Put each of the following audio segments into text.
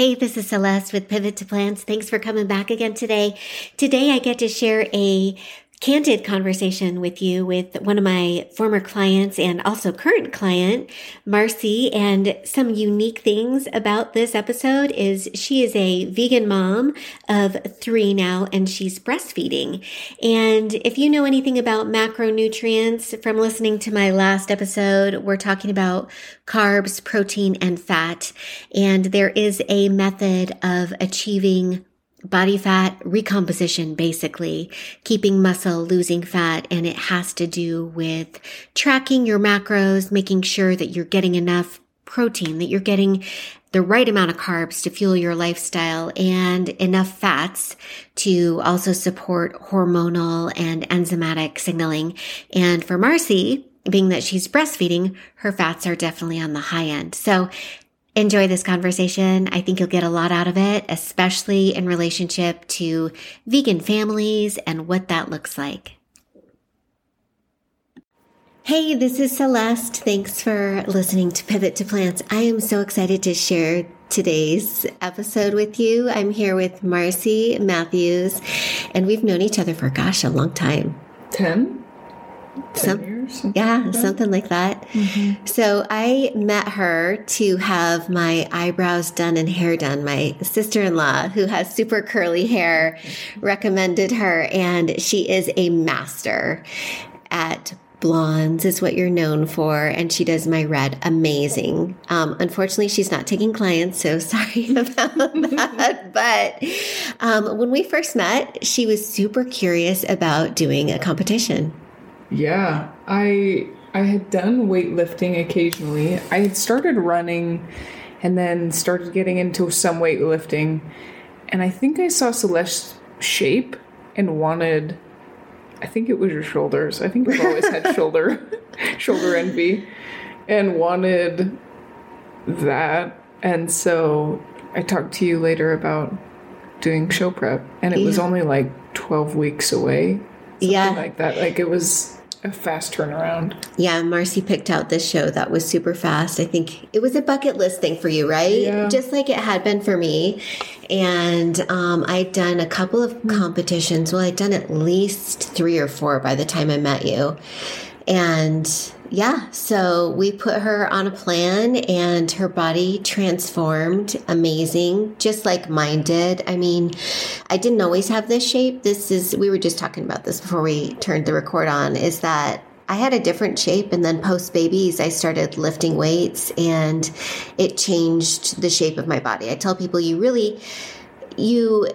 Hey, this is Celeste with Pivot to Plants. Thanks for coming back again today. Today I get to share a candid conversation with you with one of my former clients and also current client, Marcy. And some unique things about this episode is she is a vegan mom of three now and she's breastfeeding. And if you know anything about macronutrients from listening to my last episode, we're talking about carbs, protein, and fat. And there is a method of achieving body fat recomposition, basically, keeping muscle, losing fat. And it has to do with tracking your macros, making sure that you're getting enough protein, that you're getting the right amount of carbs to fuel your lifestyle and enough fats to also support hormonal and enzymatic signaling. And for Marcy, being that she's breastfeeding, her fats are definitely on the high end. So enjoy this conversation. I think you'll get a lot out of it, especially in relationship to vegan families and what that looks like. Hey, this is Celeste. Thanks for listening to Pivot to Plants. I am so excited to share today's episode with you. I'm here with Marcy Matthews, and we've known each other for, gosh, a long time. 10? Some, yeah, like something like that. Mm-hmm. So I met her to have my eyebrows done and hair done. My sister in law, who has super curly hair, recommended her, and she is a master at blondes is what you're known for and she does my red amazing um, unfortunately she's not taking clients so sorry about that but um, when we first met she was super curious about doing a competition yeah, I I had done weightlifting occasionally. I had started running and then started getting into some weightlifting. And I think I saw Celeste's shape and wanted I think it was your shoulders. I think you've always had shoulder shoulder envy and wanted that. And so I talked to you later about doing show prep and it yeah. was only like 12 weeks away. yeah. like that. Like it was a fast turnaround. Yeah, Marcy picked out this show that was super fast. I think it was a bucket list thing for you, right? Yeah. Just like it had been for me. And um, I'd done a couple of competitions. Well, I'd done at least three or four by the time I met you. And yeah, so we put her on a plan and her body transformed amazing, just like mine did. I mean, I didn't always have this shape. This is, we were just talking about this before we turned the record on, is that I had a different shape. And then post babies, I started lifting weights and it changed the shape of my body. I tell people, you really, you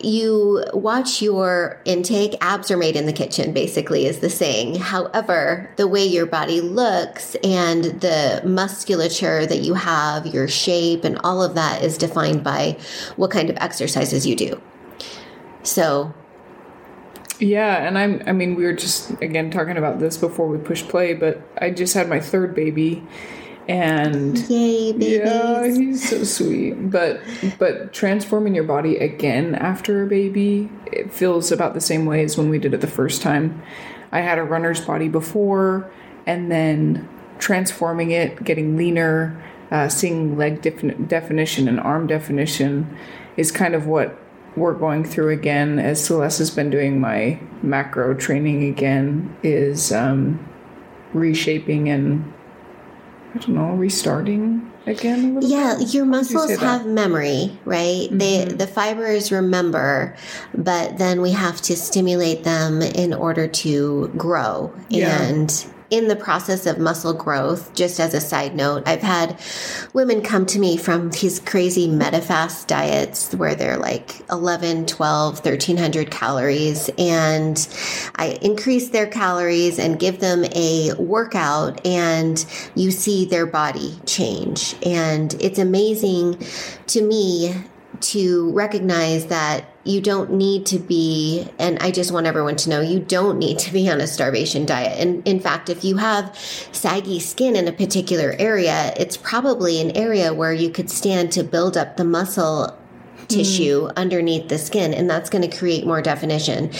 you watch your intake, abs are made in the kitchen, basically, is the saying. However, the way your body looks and the musculature that you have, your shape, and all of that is defined by what kind of exercises you do. So, yeah, and I'm, I mean, we were just, again, talking about this before we push play, but I just had my third baby and yay babies. yeah he's so sweet. But but transforming your body again after a baby it feels about the same way as when we did it the first time. I had a runner's body before and then transforming it getting leaner uh, seeing leg definition and arm definition is kind of what we're going through again. As celeste has been doing my macro training again is um, reshaping and I don't know, restarting again yeah bit? your muscles you have memory right mm-hmm. they the fibers remember but then we have to stimulate them in order to grow yeah. and in the process of muscle growth, just as a side note, I've had women come to me from these crazy metafast diets where they're like 11, 12, 1300 calories. And I increase their calories and give them a workout, and you see their body change. And it's amazing to me to recognize that you don't need to be, and I just want everyone to know you don't need to be on a starvation diet. And in fact, if you have saggy skin in a particular area, it's probably an area where you could stand to build up the muscle tissue mm. underneath the skin and that's going to create more definition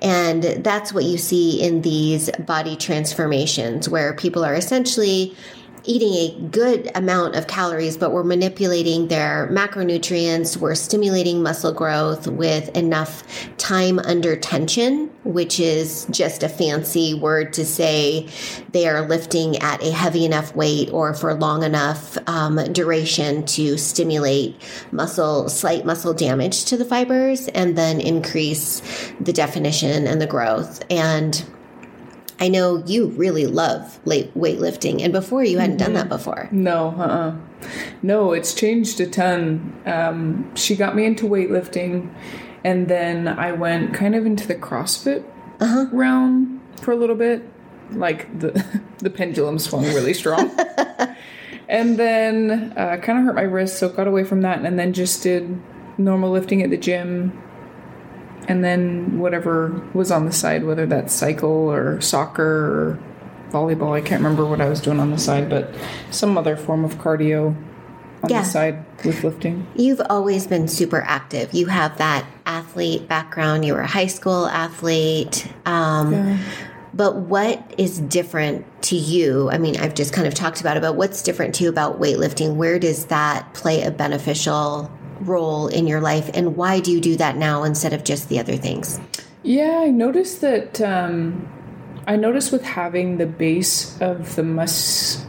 and that's what you see in these body transformations where people are essentially eating a good amount of calories, but we're manipulating their macronutrients. We're stimulating muscle growth with enough time under tension, which is just a fancy word to say they are lifting at a heavy enough weight or for long enough um, duration to stimulate muscle, slight muscle damage to the fibers, and then increase the definition and the growth. And I know you really love late weightlifting, and before you hadn't mm-hmm. done that before. No, uh, uh no, it's changed a ton. Um, she got me into weightlifting, and then I went kind of into the CrossFit uh-huh. realm for a little bit. Like the the pendulum swung really strong, and then uh, kind of hurt my wrist, so got away from that, and then just did normal lifting at the gym and then whatever was on the side, whether that's cycle or soccer or volleyball. I can't remember what I was doing on the side, but some other form of cardio on yeah. the side with lifting. You've always been super active. You have that athlete background. You were a high school athlete. Um, yeah. But what is different to you? I mean, I've just kind of talked about it, but what's different to you about weightlifting? Where does that play a beneficial role in your life and why do you do that now instead of just the other things? Yeah i noticed that um, i noticed with having the base of the mus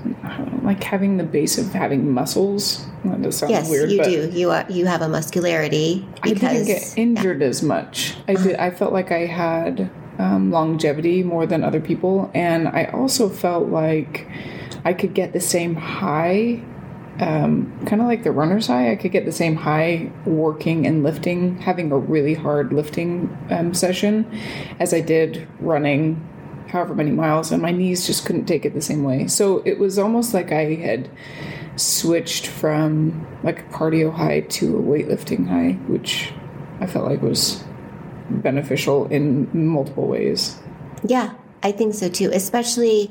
like having the base of having muscles. That does sound yes, weird you do. You are you have a muscularity because, i didn't get injured yeah. as much. I did i felt like i had um, longevity more than other people and i also felt like i could get the same high um, kind of like the runner's high. I could get the same high working and lifting, having a really hard lifting um, session as I did running however many miles, and my knees just couldn't take it the same way. So it was almost like I had switched from like a cardio high to a weightlifting high, which I felt like was beneficial in multiple ways. Yeah, I think so too, especially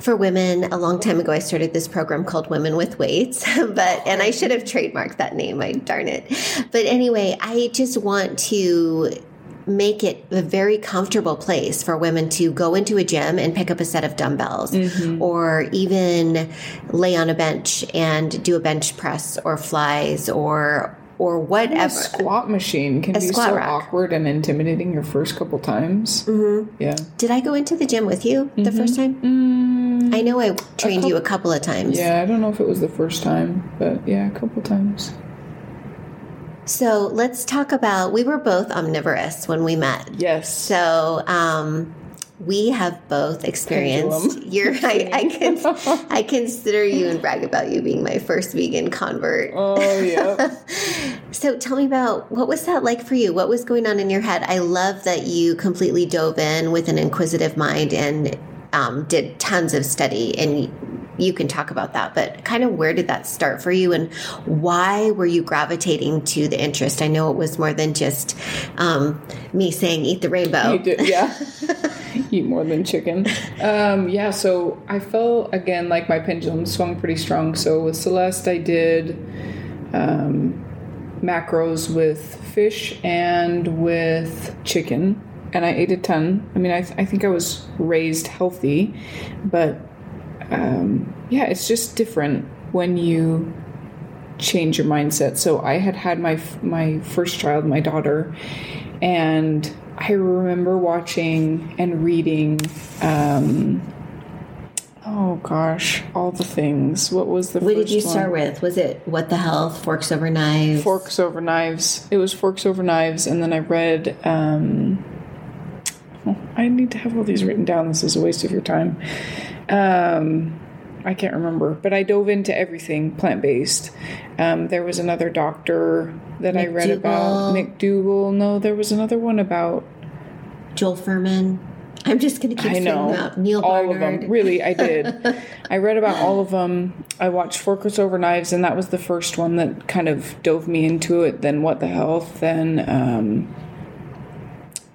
for women. A long time ago, I started this program called Women with Weights, but, and I should have trademarked that name, I darn it. But anyway, I just want to make it a very comfortable place for women to go into a gym and pick up a set of dumbbells mm-hmm. or even lay on a bench and do a bench press or flies or or whatever. A squat machine can a be so rack. awkward and intimidating your first couple times. Mm-hmm. Yeah. Did I go into the gym with you mm-hmm. the first time? Mm, I know I trained a you a couple of times. Yeah, I don't know if it was the first time, but yeah, a couple times. So let's talk about. We were both omnivorous when we met. Yes. So um, we have both experienced your I, I, can I consider you and brag about you being my first vegan convert. Oh yeah. so tell me about what was that like for you? What was going on in your head? I love that you completely dove in with an inquisitive mind and um, did tons of study and you can talk about that, but kind of where did that start for you and why were you gravitating to the interest? I know it was more than just um, me saying eat the rainbow. You Did, yeah. eat more than chicken. Um, yeah, so I felt again like my pendulum swung pretty strong. So with Celeste, I did um, macros with fish and with chicken and I ate a ton. I mean, I, th- I think I was raised healthy, but um, yeah, it's just different when you change your mindset. So I had had my my first child, my daughter, and I remember watching and reading. Um, oh gosh, all the things. What was the? What did you one? start with? Was it What the Health? Forks Over Knives. Forks Over Knives. It was Forks Over Knives, and then I read. Um, oh, I need to have all these written down. This is a waste of your time. Um, I can't remember, but I dove into everything plant based. Um, there was another doctor that I read about, McDougall. No, there was another one about Joel Fuhrman. I'm just going to keep I know. Neal all Barnard. of them. Really, I did. I read about all of them. I watched Forks Over Knives, and that was the first one that kind of dove me into it. Then What the Health. Then um,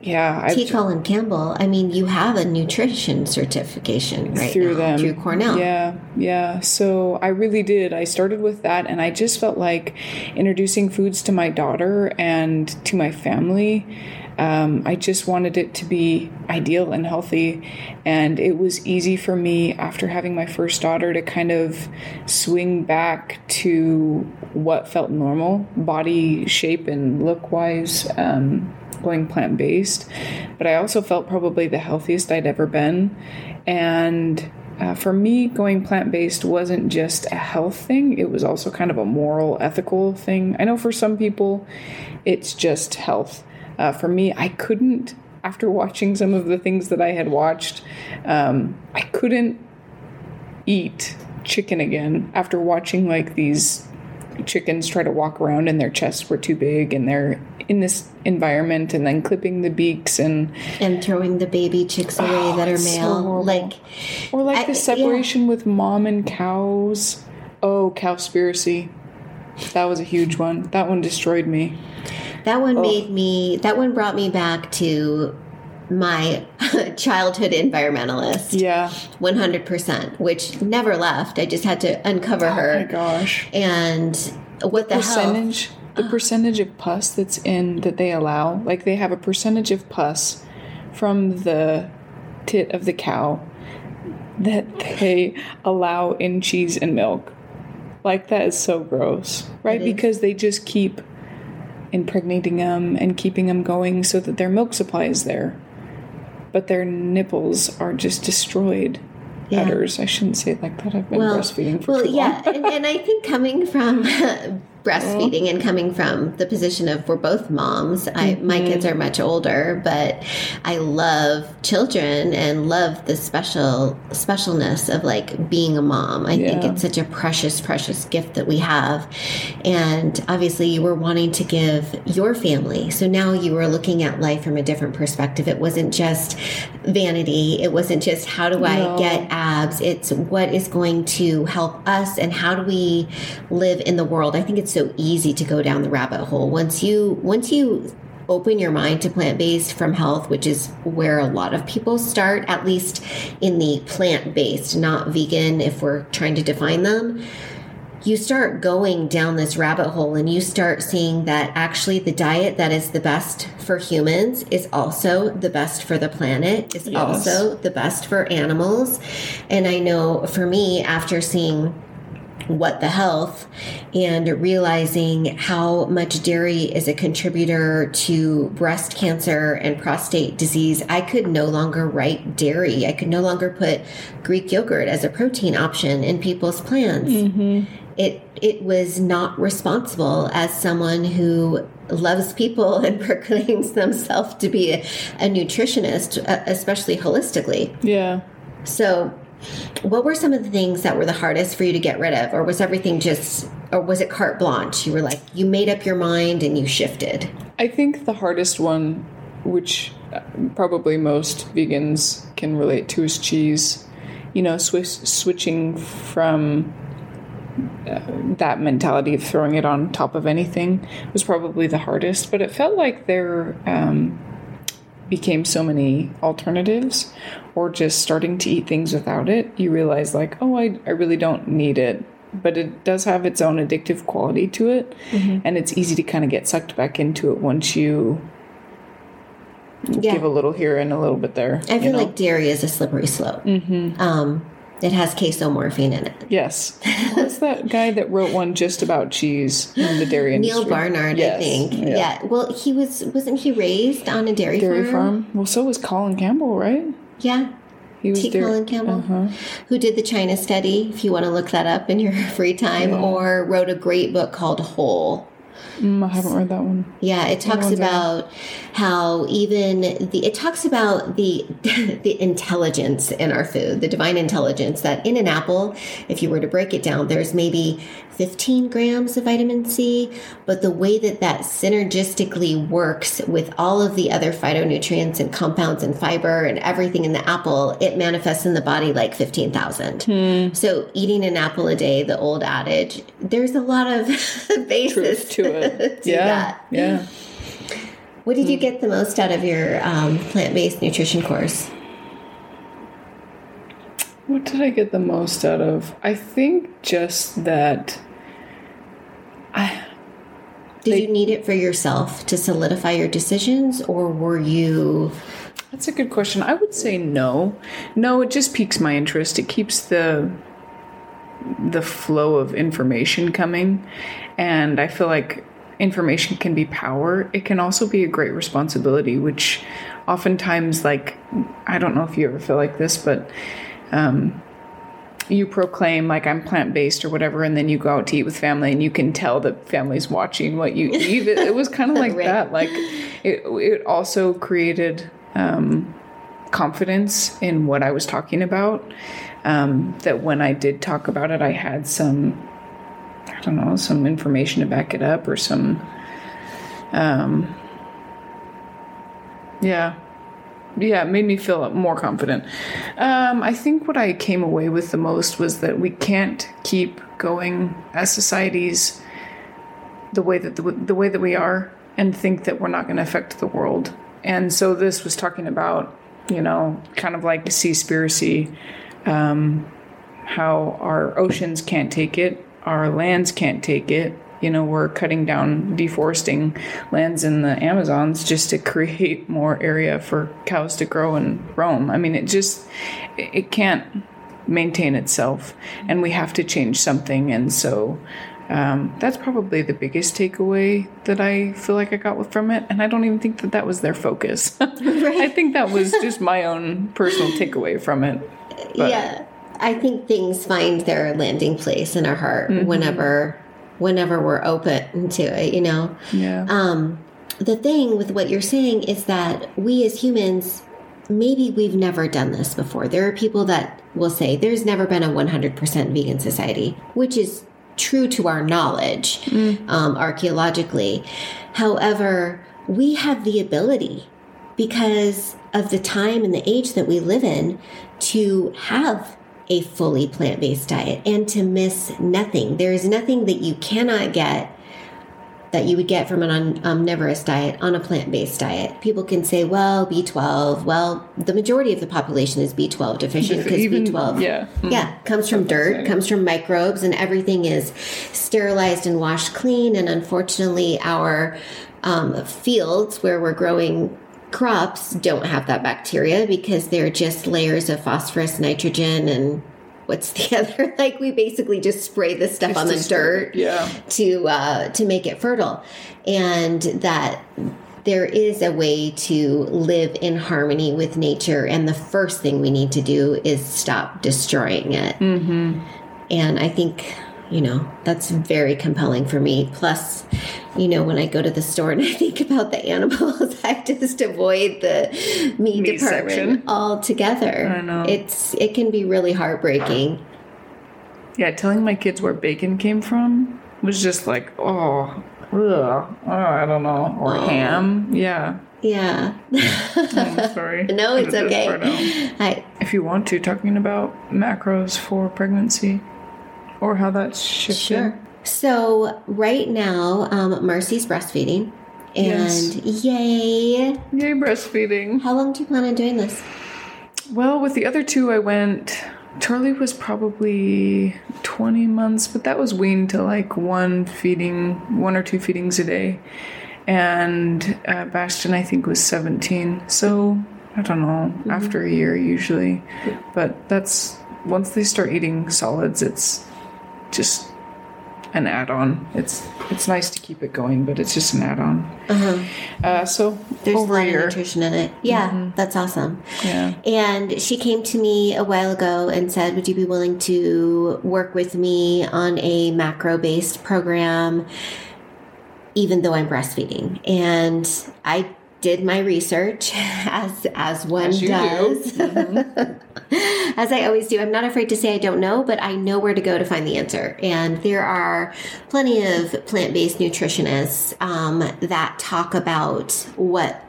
yeah, T. Colin Campbell. I mean, you have a nutrition certification right through now, them through Cornell. Yeah, yeah. So I really did. I started with that, and I just felt like introducing foods to my daughter and to my family Um, I just wanted it to be ideal and healthy. And it was easy for me after having my first daughter to kind of swing back to what felt normal, body shape and look wise, um, going plant based. But I also felt probably the healthiest I'd ever been. And uh, for me, going plant based wasn't just a health thing, it was also kind of a moral, ethical thing. I know for some people, it's just health. Uh, for me, I couldn't, after watching some of the things that I had watched, um, I couldn't eat chicken again after watching like these chickens try to walk around and their chests were too big and they're in this environment and then clipping the beaks and and throwing the baby chicks away oh, that are male so like or like I, the separation yeah. with mom and cows oh cowspiracy that was a huge one that one destroyed me that one oh. made me that one brought me back to my childhood environmentalist. Yeah. 100%, which never left. I just had to uncover oh her. Oh my gosh. And what the percentage hell? the ah. percentage of pus that's in that they allow, like they have a percentage of pus from the tit of the cow that they allow in cheese and milk. Like that is so gross, right? Because they just keep impregnating them and keeping them going so that their milk supply is there but their nipples are just destroyed. Yeah. Udders. I shouldn't say it like that. I've been well, breastfeeding for well, yeah, and, and I think coming from breastfeeding and coming from the position of we're both moms. I mm-hmm. my kids are much older, but I love children and love the special specialness of like being a mom. I yeah. think it's such a precious, precious gift that we have. And obviously you were wanting to give your family. So now you were looking at life from a different perspective. It wasn't just vanity. It wasn't just how do I no. get abs. It's what is going to help us and how do we live in the world. I think it's so easy to go down the rabbit hole. Once you once you open your mind to plant-based from health which is where a lot of people start at least in the plant-based not vegan if we're trying to define them you start going down this rabbit hole and you start seeing that actually the diet that is the best for humans is also the best for the planet. Is yes. also the best for animals. And i know for me after seeing what the health and realizing how much dairy is a contributor to breast cancer and prostate disease, I could no longer write dairy. I could no longer put Greek yogurt as a protein option in people's plans. Mm-hmm. It it was not responsible as someone who loves people and proclaims themselves to be a, a nutritionist, especially holistically. Yeah. So what were some of the things that were the hardest for you to get rid of? Or was everything just, or was it carte blanche? You were like, you made up your mind and you shifted? I think the hardest one, which uh, probably most vegans can relate to, is cheese. You know, sw- switching from uh, that mentality of throwing it on top of anything was probably the hardest, but it felt like there um, became so many alternatives or just starting to eat things without it, you realize, like, oh, I, I really don't need it. But it does have its own addictive quality to it. Mm-hmm. And it's easy to kind of get sucked back into it once you yeah. give a little here and a little bit there. I feel know? like dairy is a slippery slope. Mm-hmm. Um, it has casomorphin in it. Yes. That guy that wrote one just about cheese in the dairy industry? Neal Barnard, yes. I think. Yeah. yeah. Well, he was wasn't he raised on a dairy, dairy farm? farm? Well, so was Colin Campbell, right? Yeah. He was T. Dairy- Colin Campbell, uh-huh. who did the China study, if you want to look that up in your free time, yeah. or wrote a great book called Whole Mm, I haven't read that one. Yeah, it talks about how even the it talks about the the intelligence in our food, the divine intelligence that in an apple, if you were to break it down, there's maybe 15 grams of vitamin C, but the way that that synergistically works with all of the other phytonutrients and compounds and fiber and everything in the apple, it manifests in the body like 15,000. Hmm. So eating an apple a day, the old adage, there's a lot of basis Truth to it. to yeah. That. Yeah. What did you get the most out of your um, plant based nutrition course? What did I get the most out of? I think just that I Did They- you need it for yourself to solidify your decisions, or were you? That's a good question. I would say no. No, it just piques my interest. It keeps the the flow of information coming, and I feel like information can be power. It can also be a great responsibility, which oftentimes, like, I don't know if you ever feel like this, but um, you proclaim like I'm plant based or whatever, and then you go out to eat with family, and you can tell that family's watching what you eat. It, it was kind of like Right. that. Like it, it also created um, confidence in what I was talking about. Um, that when I did talk about it, I had some, I don't know, some information to back it up, or some, um, yeah, yeah, it made me feel more confident. Um, I think what I came away with the most was that we can't keep going as societies the way that the, the way that we are and think that we're not going to affect the world. And so this was talking about, you know, kind of like seaspiracy, um, how our oceans can't take it, our lands can't take it. You know, we're cutting down, deforesting lands in the Amazons just to create more area for cows to grow and roam. I mean, it just, it can't maintain itself, and we have to change something. And so, um, that's probably the biggest takeaway that I feel like I got from it. And I don't even think that that was their focus. I think that was just my own personal takeaway from it. But- yeah, I think things find their landing place in our heart whenever, whenever we're open to it. You know. Yeah. Um, the thing with what you're saying is that we as humans, maybe we've never done this before. There are people that will say there's never been a 100% vegan society, which is true to our knowledge um, archaeologically. However, we have the ability because of the time and the age that we live in to have a fully plant based diet and to miss nothing. There is nothing that you cannot get that you would get from an om- omnivorous diet on a plant based diet. People can say, well, B12, well, the majority of the population is B12 deficient because B12 yeah. Yeah, comes from dirt, comes from microbes, and everything is sterilized and washed clean. And unfortunately, our um, fields where we're growing crops don't have that bacteria because they're just layers of phosphorus, nitrogen, and what's the other? like we basically just spray this stuff on the Just dirt Yeah. to uh, to make it fertile, and that there is a way to live in harmony with nature. And the first thing we need to do is stop destroying it. Mm-hmm. And I think you know that's very compelling for me. Plus, you know, when I go to the store and I think about the animals, I just avoid the meat, Meat department section. altogether. I know. it's it can be really heartbreaking. Yeah, telling my kids where bacon came from was just like, oh, ugh, oh I don't know. Or ham. Yeah. Yeah. I'm sorry. No, it's okay. I If you want to, talking about macros for pregnancy or how that's shifted. sure. So right now, um, Marcy's breastfeeding, and yay! Yay, breastfeeding. How long do you plan on doing this? Well, with the other two, I went. Charlie was probably 20 months, but that was weaned to like one feeding, one or two feedings a day. And uh, Bastion, I think, was 17. So I don't know, after a year usually. But that's once they start eating solids, it's just an add-on. It's it's nice to keep it going, but it's just an add-on. Uh-huh. Uh huh. so There's over a a lot of year, nutrition in it. Yeah, mm-hmm. that's awesome. yeah. And she came to me a while ago and said, Would you be willing to work with me on a macro based program, even though I'm breastfeeding? And I did my research as as one As you do. does. Mm-hmm. as I always do. I'm not afraid to say I don't know, but I know where to go to find the answer. And there are plenty of plant based nutritionists um, that talk about what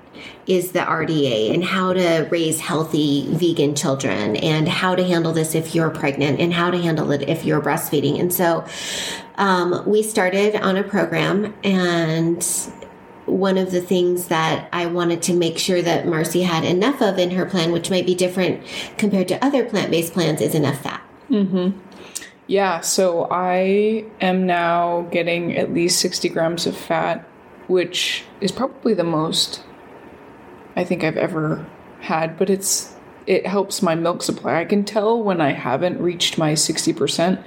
is the RDA and how to raise healthy vegan children and how to handle this if you're pregnant and how to handle it if you're breastfeeding. And so um, we started on a program and one of the things that I wanted to make sure that Marcy had enough of in her plan, which might be different compared to other plant based plans, is enough fat. Mm-hmm. Yeah, so I am now getting at least 60 grams of fat, which is probably the most I think I've ever had, but it's it helps my milk supply. I can tell when I haven't reached my 60%.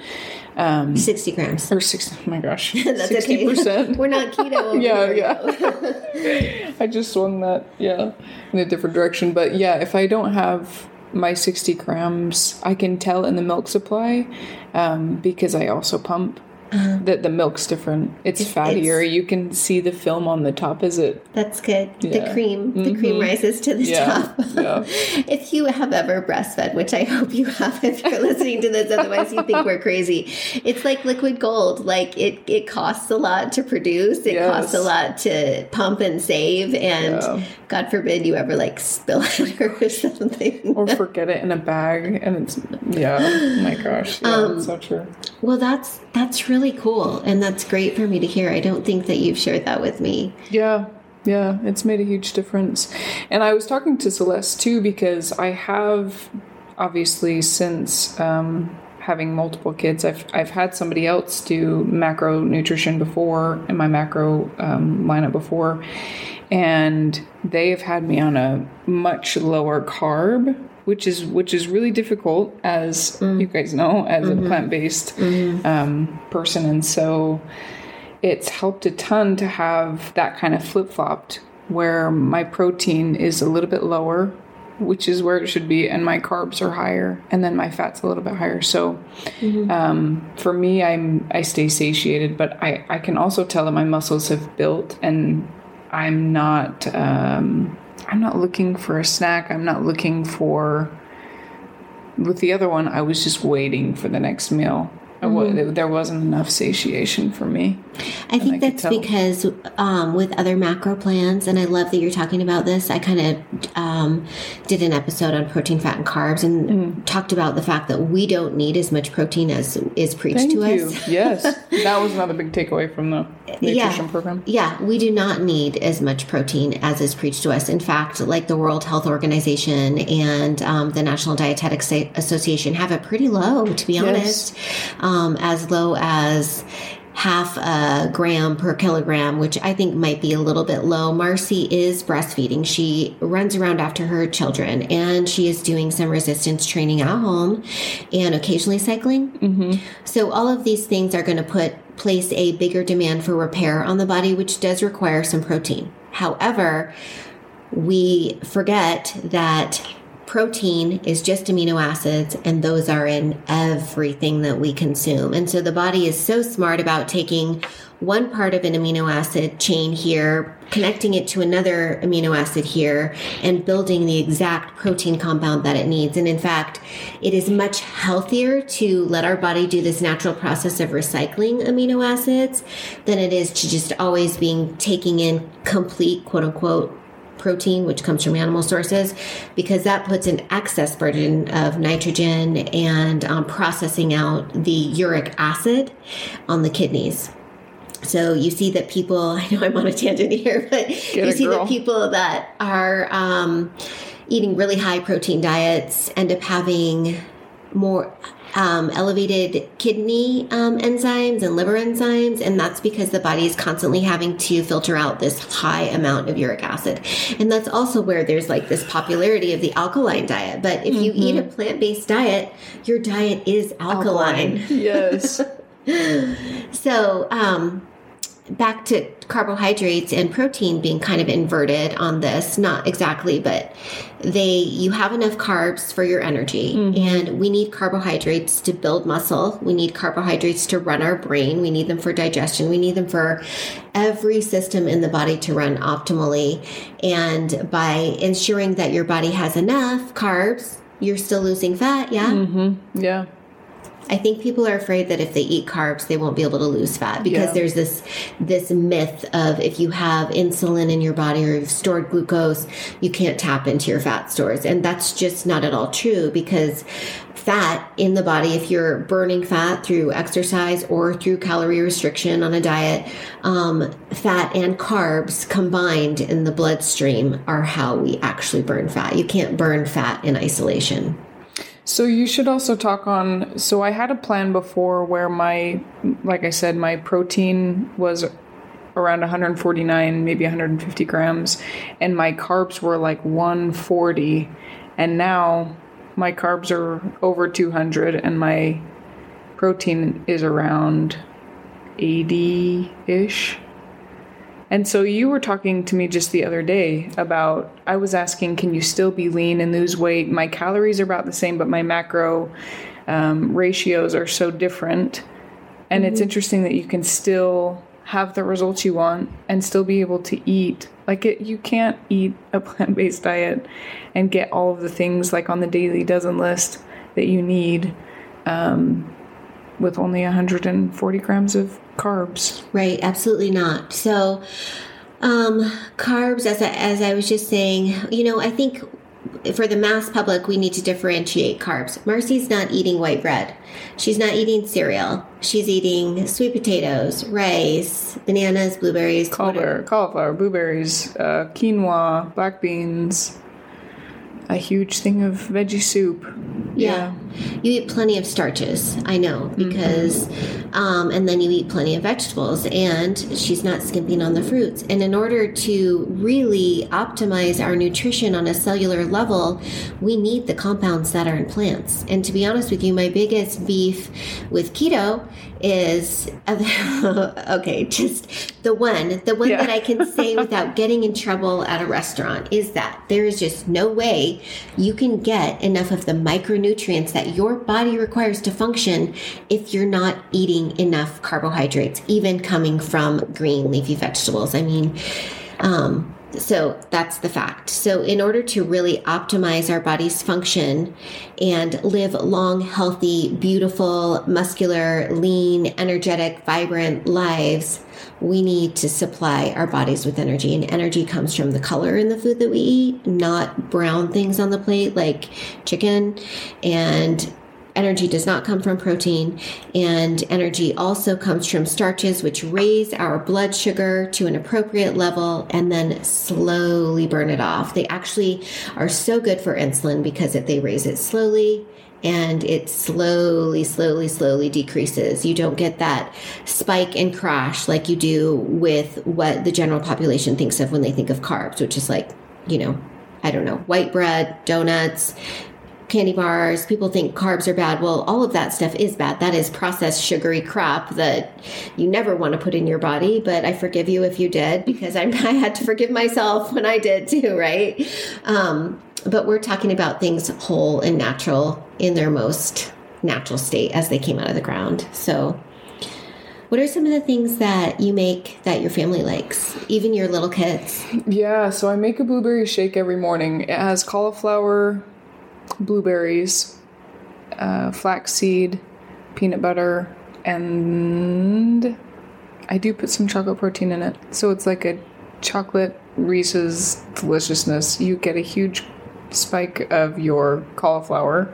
Um, 60 grams. Or 60, oh my gosh. That's 60%. okay. We're not keto. yeah, yeah. I just swung that, yeah, in a different direction. But yeah, if I don't have my 60 grams, I can tell in the milk supply um, because I also pump. That the milk's different. It's, It's- fattier. it's- you can see the film on the top Is it. That's good. The Yeah. cream, the cream rises to the Yeah, top. yeah. if you have ever breastfed, which I hope you have if you're listening to this, otherwise you think we're crazy. It's like liquid gold. Like it, it costs a lot to produce. It costs a lot to pump and save. And. God forbid you ever like spill it or something. Or forget it in a bag, and it's yeah. Oh my gosh, yeah, Um, so true. Well, that's that's really cool, and that's great for me to hear. I don't think that you've shared that with me. Yeah, yeah, it's made a huge difference. And I was talking to Celeste too because I have obviously since um, having multiple kids, I've I've had somebody else do macro nutrition before in my macro um, lineup before, and they have had me on a much lower carb. Which is which is really difficult, as you guys know, as a plant based um, person, and so it's helped a ton to have that kind of flip flopped where my protein is a little bit lower, which is where it should be, and my carbs are higher, and then my fat's a little bit higher. So um, for me, I'm I stay satiated, but I I can also tell that my muscles have built, and I'm not um, I'm not looking for a snack. I'm not looking for with the other one. I was just waiting for the next meal. Wa- there wasn't enough satiation for me. I think I that's because um, with other macro plans, and I love that you're talking about this. I kind of um, did an episode on protein, fat, and carbs, and Mm. talked about the fact that we don't need as much protein as is preached Thank to you. us. yes, that was another big takeaway from the nutrition program. Yeah, we do not need as much protein as is preached to us. In fact, like the World Health Organization and um, the National Dietetics Sa- Association have it pretty low, to be honest, um, as low as half a gram per kilogram, which I think might be a little bit low. Marcy is breastfeeding. She runs around after her children and she is doing some resistance training at home and occasionally cycling. So all of these things are going to put place a bigger demand for repair on the body, which does require some protein. However, we forget that protein is just amino acids and those are in everything that we consume. And so the body is so smart about taking one part of an amino acid chain here, connecting it to another amino acid here, and building the exact protein compound that it needs. And in fact, it is much healthier to let our body do this natural process of recycling amino acids than it is to just always being taking in complete quote unquote protein, which comes from animal sources, because that puts an excess burden of nitrogen and um, processing out the uric acid on the kidneys. So you see that people, I know I'm on a tangent here, but you see girl. that people that are um, eating really high protein diets end up having more um, elevated kidney um, enzymes and liver enzymes, and that's because the body is constantly having to filter out this high amount of uric acid. And that's also where there's like this popularity of the alkaline diet. But if you eat a plant based diet, your diet is alkaline. Yes. So, um, back to carbohydrates and protein being kind of inverted on this, not exactly, but they you have enough carbs for your energy mm-hmm. and we need carbohydrates to build muscle. We need carbohydrates to run our brain. We need them for digestion. We need them for every system in the body to run optimally. And by ensuring that your body has enough carbs, you're still losing fat, yeah? Mm-hmm. yeah. I think people are afraid that if they eat carbs, they won't be able to lose fat because Yeah. there's this this myth of if you have insulin in your body or you've stored glucose, you can't tap into your fat stores, and that's just not at all true because fat in the body, if you're burning fat through exercise or through calorie restriction on a diet, um, fat and carbs combined in the bloodstream are how we actually burn fat. You can't burn fat in isolation. So you should also talk on. So I had a plan before where my, like I said, my protein was around 149, maybe 150 grams, and my carbs were like 140, and now my carbs are over 200, and my protein is around 80 ish. And so you were talking to me just the other day about I was asking, can you still be lean and lose weight? My calories are about the same, but my macro um, ratios are so different. And mm-hmm. it's interesting that you can still have the results you want and still be able to eat. Like it, you can't eat a plant based diet and get all of the things like on the daily dozen list that you need um, with only 140 grams of carbs. Right, absolutely not. So, um, carbs, as I, as I was just saying, you know, I think for the mass public, we need to differentiate carbs. Marcy's not eating white bread. She's not eating cereal. She's eating sweet potatoes, rice, bananas, blueberries, cauliflower, cauliflower blueberries, uh, quinoa, black beans, a huge thing of veggie soup. Yeah. yeah. You eat plenty of starches, I know, because, mm-hmm. um, and then you eat plenty of vegetables, and she's not skimping on the fruits. And in order to really optimize our nutrition on a cellular level, we need the compounds that are in plants. And to be honest with you, my biggest beef with keto is okay, just the one, the one yeah. that I can say without getting in trouble at a restaurant is that there is just no way you can get enough of the micronutrients that your body requires to function if you're not eating enough carbohydrates, even coming from green leafy vegetables. I mean, um, so that's the fact. So, in order to really optimize our body's function and live long, healthy, beautiful, muscular, lean, energetic, vibrant lives, we need to supply our bodies with energy. And energy comes from the color in the food that we eat, not brown things on the plate like chicken and energy does not come from protein, and energy also comes from starches, which raise our blood sugar to an appropriate level and then slowly burn it off. They actually are so good for insulin because if they raise it slowly, and it slowly, slowly, slowly decreases. You don't get that spike and crash like you do with what the general population thinks of when they think of carbs, which is like, you know, I don't know, white bread, donuts, candy bars. People think carbs are bad. Well, all of that stuff is bad. That is processed sugary crap that you never want to put in your body. But I forgive you if you did because I, I had to forgive myself when I did too, right? Um, but we're talking about things whole and natural in their most natural state as they came out of the ground. So, what are some of the things that you make that your family likes, even your little kids? Yeah, so I make a blueberry shake every morning. It has cauliflower, blueberries, uh, flaxseed, peanut butter, and I do put some chocolate protein in it. So it's like a chocolate Reese's deliciousness. You get a huge spike of your cauliflower,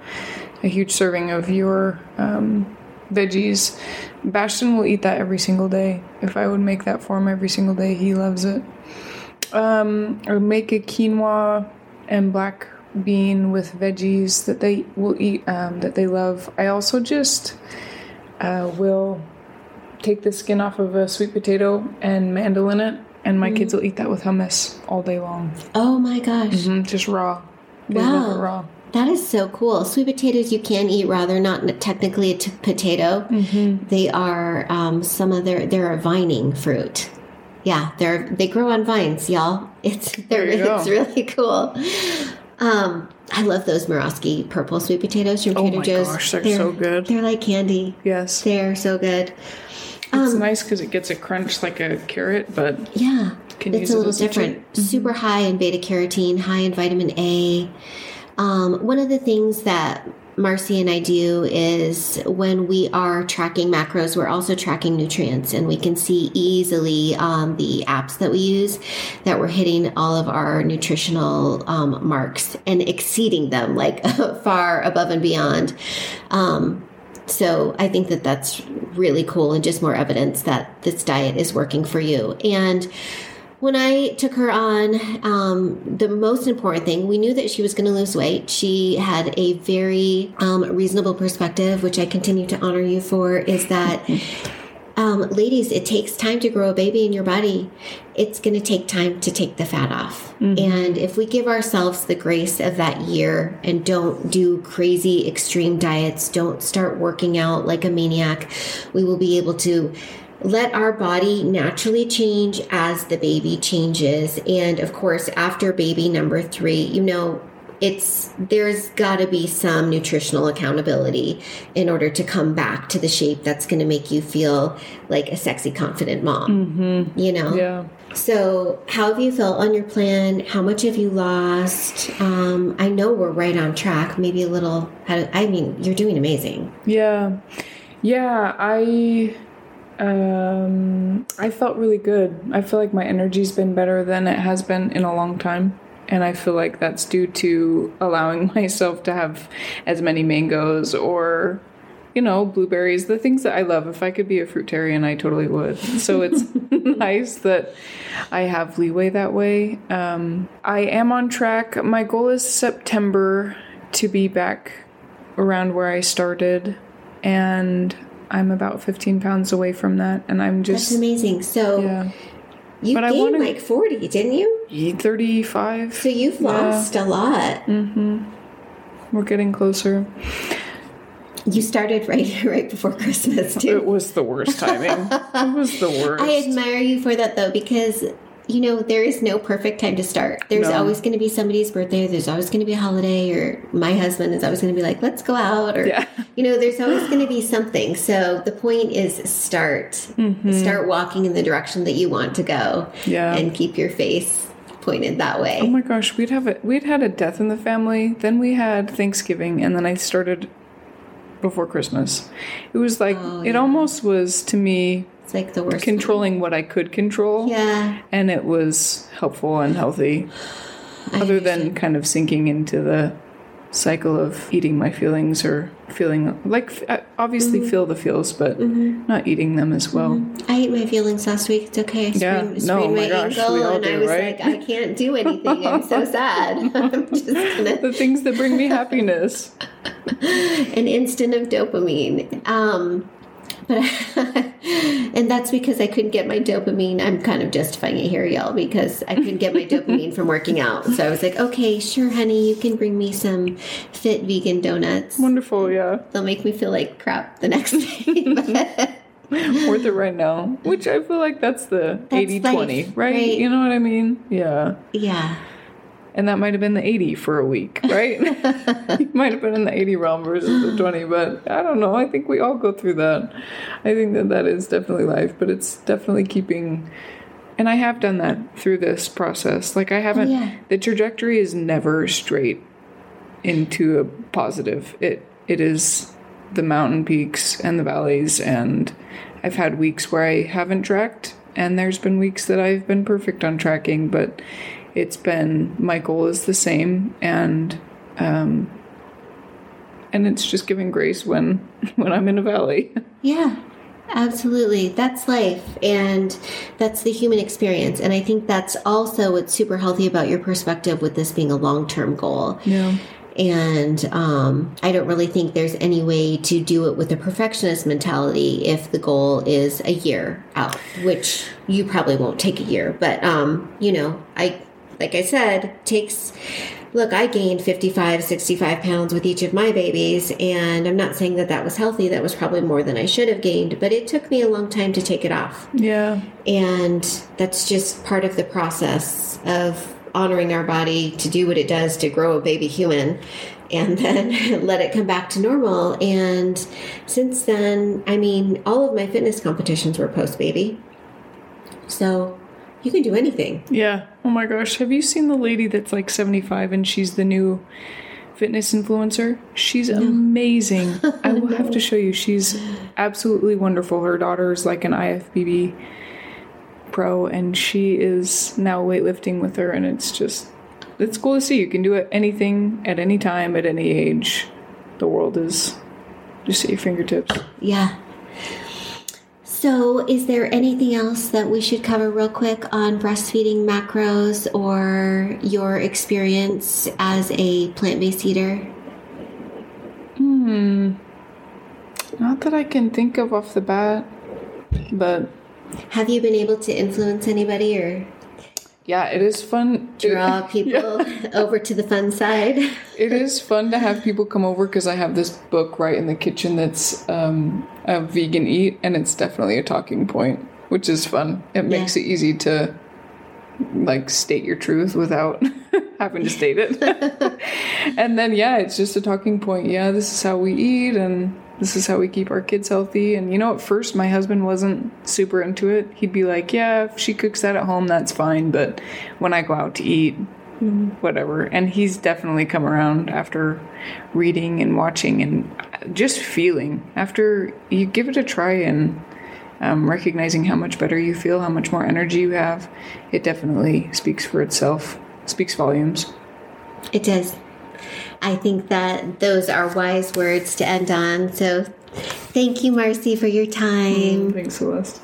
a huge serving of your um, veggies. Bastion will eat that every single day. If I would make that for him every single day, he loves it. Um, I would make a quinoa and black bean with veggies that they will eat um, that they love. I also just uh, will take the skin off of a sweet potato and mandolin it, and my mm. kids will eat that with hummus all day long. Oh my gosh! Mm-hmm, just raw. They wow. raw. That is so cool. Sweet potatoes you can eat raw. They're not technically a t- potato. Mm-hmm. They are um, some of their they're a vining fruit. Yeah, they're they grow on vines, y'all. It's they're it's really cool. Um, I love those Murasaki purple sweet potatoes from Trader oh Joe's. Gosh, they're, they're, so good. They're like candy. Yes, they're so good. It's um, nice because it gets a crunch like a carrot, but yeah, it's a little different. Mm-hmm. Super high in beta carotene, high in vitamin A. Um, one of the things that Marcy and I do is when we are tracking macros, we're also tracking nutrients, and we can see easily um, the apps that we use that we're hitting all of our nutritional um, marks and exceeding them like far above and beyond. Um, so I think that that's really cool and just more evidence that this diet is working for you. And when I took her on, um, the most important thing, we knew that she was going to lose weight. She had a very um, reasonable perspective, which I continue to honor you for, is that. Um, ladies, it takes time to grow a baby in your body. It's going to take time to take the fat off. And if we give ourselves the grace of that year and don't do crazy extreme diets, don't start working out like a maniac, we will be able to let our body naturally change as the baby changes. And of course, after baby number three, you know, it's there's got to be some nutritional accountability in order to come back to the shape that's going to make you feel like a sexy confident mom you know Yeah. so how have you felt on your plan how much have you lost um, i know we're right on track maybe a little i mean you're doing amazing Yeah. Yeah, I um I felt really good. I feel like my energy's been better than it has been in a long time. And I feel like that's due to allowing myself to have as many mangoes or you know, blueberries, the things that I love. If I could be a fruitarian, I totally would. So it's nice that I have leeway that way. Um, I am on track. My goal is September to be back around where I started, and I'm about 15 pounds away from that. And I'm that's just amazing so yeah, you But I gained wanna- like 40 didn't you 35. so you've Yeah. lost a lot mm-hmm. We're getting closer. you started right right before christmas too It was the worst timing. it was the worst. I admire you for that though, because you know there is no perfect time to start. There's No. always going to be somebody's birthday. There's always going to be a holiday, or my husband is always going to be like, "Let's go out," or Yeah. you know, there's always going to be something. So the point is start, start walking in the direction that you want to go, Mm-hmm. Yeah. and keep your face pointed that way. Oh my gosh, we'd have a we'd had a death in the family, then we had Thanksgiving, and then I started before Christmas. It was like Oh, it almost was to me it's like the worst. controlling what I could control. Yeah, And it was helpful and healthy. Other than kind of sinking into the cycle of eating my feelings or feeling like I obviously Mm-hmm. feel the feels, but not eating them as well. I ate my feelings last week. It's okay. I Yeah. No, sprained oh my my gosh, ankle, and I was right? like, I can't do anything. I'm so sad. I'm just gonna The things that bring me happiness. an instant of dopamine. Um, but and that's because I couldn't get my dopamine. I'm kind of justifying it here, y'all, because I couldn't get my dopamine from working out. So I was like, okay, sure, honey, you can bring me some fit vegan donuts. Wonderful, yeah. They'll make me feel like crap the next day. Worth it right now. Which I feel like that's the That's 80 20, right? right? You know what I mean? Yeah. yeah, And that might have been the 80 for a week, right? you might have been in the 80 realm versus the 20, but I don't know. I think we all go through that. I think that that is definitely life, but it's definitely keeping. And I have done that through this process. Like, I haven't. yeah. The trajectory is never straight into a positive. It It is the mountain peaks and the valleys and I've had weeks where I haven't tracked and there's been weeks that I've been perfect on tracking but it's been my goal is the same and um and it's just giving grace when when I'm in a valley. Yeah, absolutely. That's life. And that's the human experience. And I think that's also what's super healthy about your perspective with this being a long term goal. Yeah. And um, I don't really think there's any way to do it with a perfectionist mentality if the goal is a year out, which you probably won't take a year. But, um, you know, I, like I said, takes, look, I gained 55, 65 pounds with each of my babies. And I'm not saying that that was healthy. That was probably more than I should have gained, but it took me a long time to take it off. Yeah. And that's just part of the process of honoring our body to do what it does to grow a baby human and then let it come back to normal. And since then, I mean, all of my fitness competitions were post baby. So you can do anything. Yeah. Oh my gosh. Have you seen the lady that's like 75 and she's the new fitness influencer? She's amazing. I will have to show you. She's absolutely wonderful. Her daughter's like an IFBB pro and she is now weightlifting with her and it's just it's cool to see. You can do it anything at any time at any age. The world is just at your fingertips. Yeah. So is there anything else that we should cover real quick on breastfeeding macros or your experience as a plant based eater? Hmm. Not that I can think of off the bat, but. Have you been able to influence anybody or yeah, it is fun. To draw people yeah. over to the fun side. it is fun to have people come over because I have this book right in the kitchen that's um, a vegan eat, and it's definitely a talking point, which is fun. It makes yeah. it easy to like state your truth without having to state it. and then yeah, it's just a talking point. Yeah, this is how we eat, and this is how we keep our kids healthy. And you know, at first, my husband wasn't super into it. He'd be like, yeah, if she cooks that at home, that's fine. But when I go out to eat, whatever. And he's definitely come around after reading and watching and just feeling. After you give it a try and um, recognizing how much better you feel, how much more energy you have, it definitely speaks for itself, speaks volumes. It does. I think that those are wise words to end on. So thank you, Marcy, for your time. Thanks, Celeste.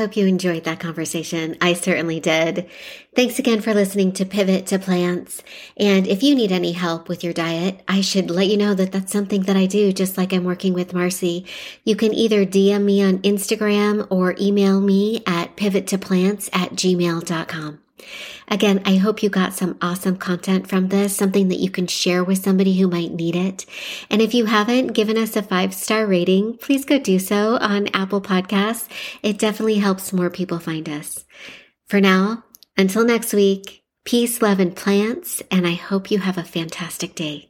Hope you enjoyed that conversation. I certainly did. Thanks again for listening to Pivot to Plants. And if you need any help with your diet, I should let you know that that's something that I do, just like I'm working with Marcy. You can either DM me on Instagram or email me at pivottoplants at gmail.com. Again, I hope you got some awesome content from this, something that you can share with somebody who might need it. And if you haven't given us a five star rating, please go do so on Apple Podcasts. It definitely helps more people find us. For now, until next week, peace, love, and plants, and I hope you have a fantastic day.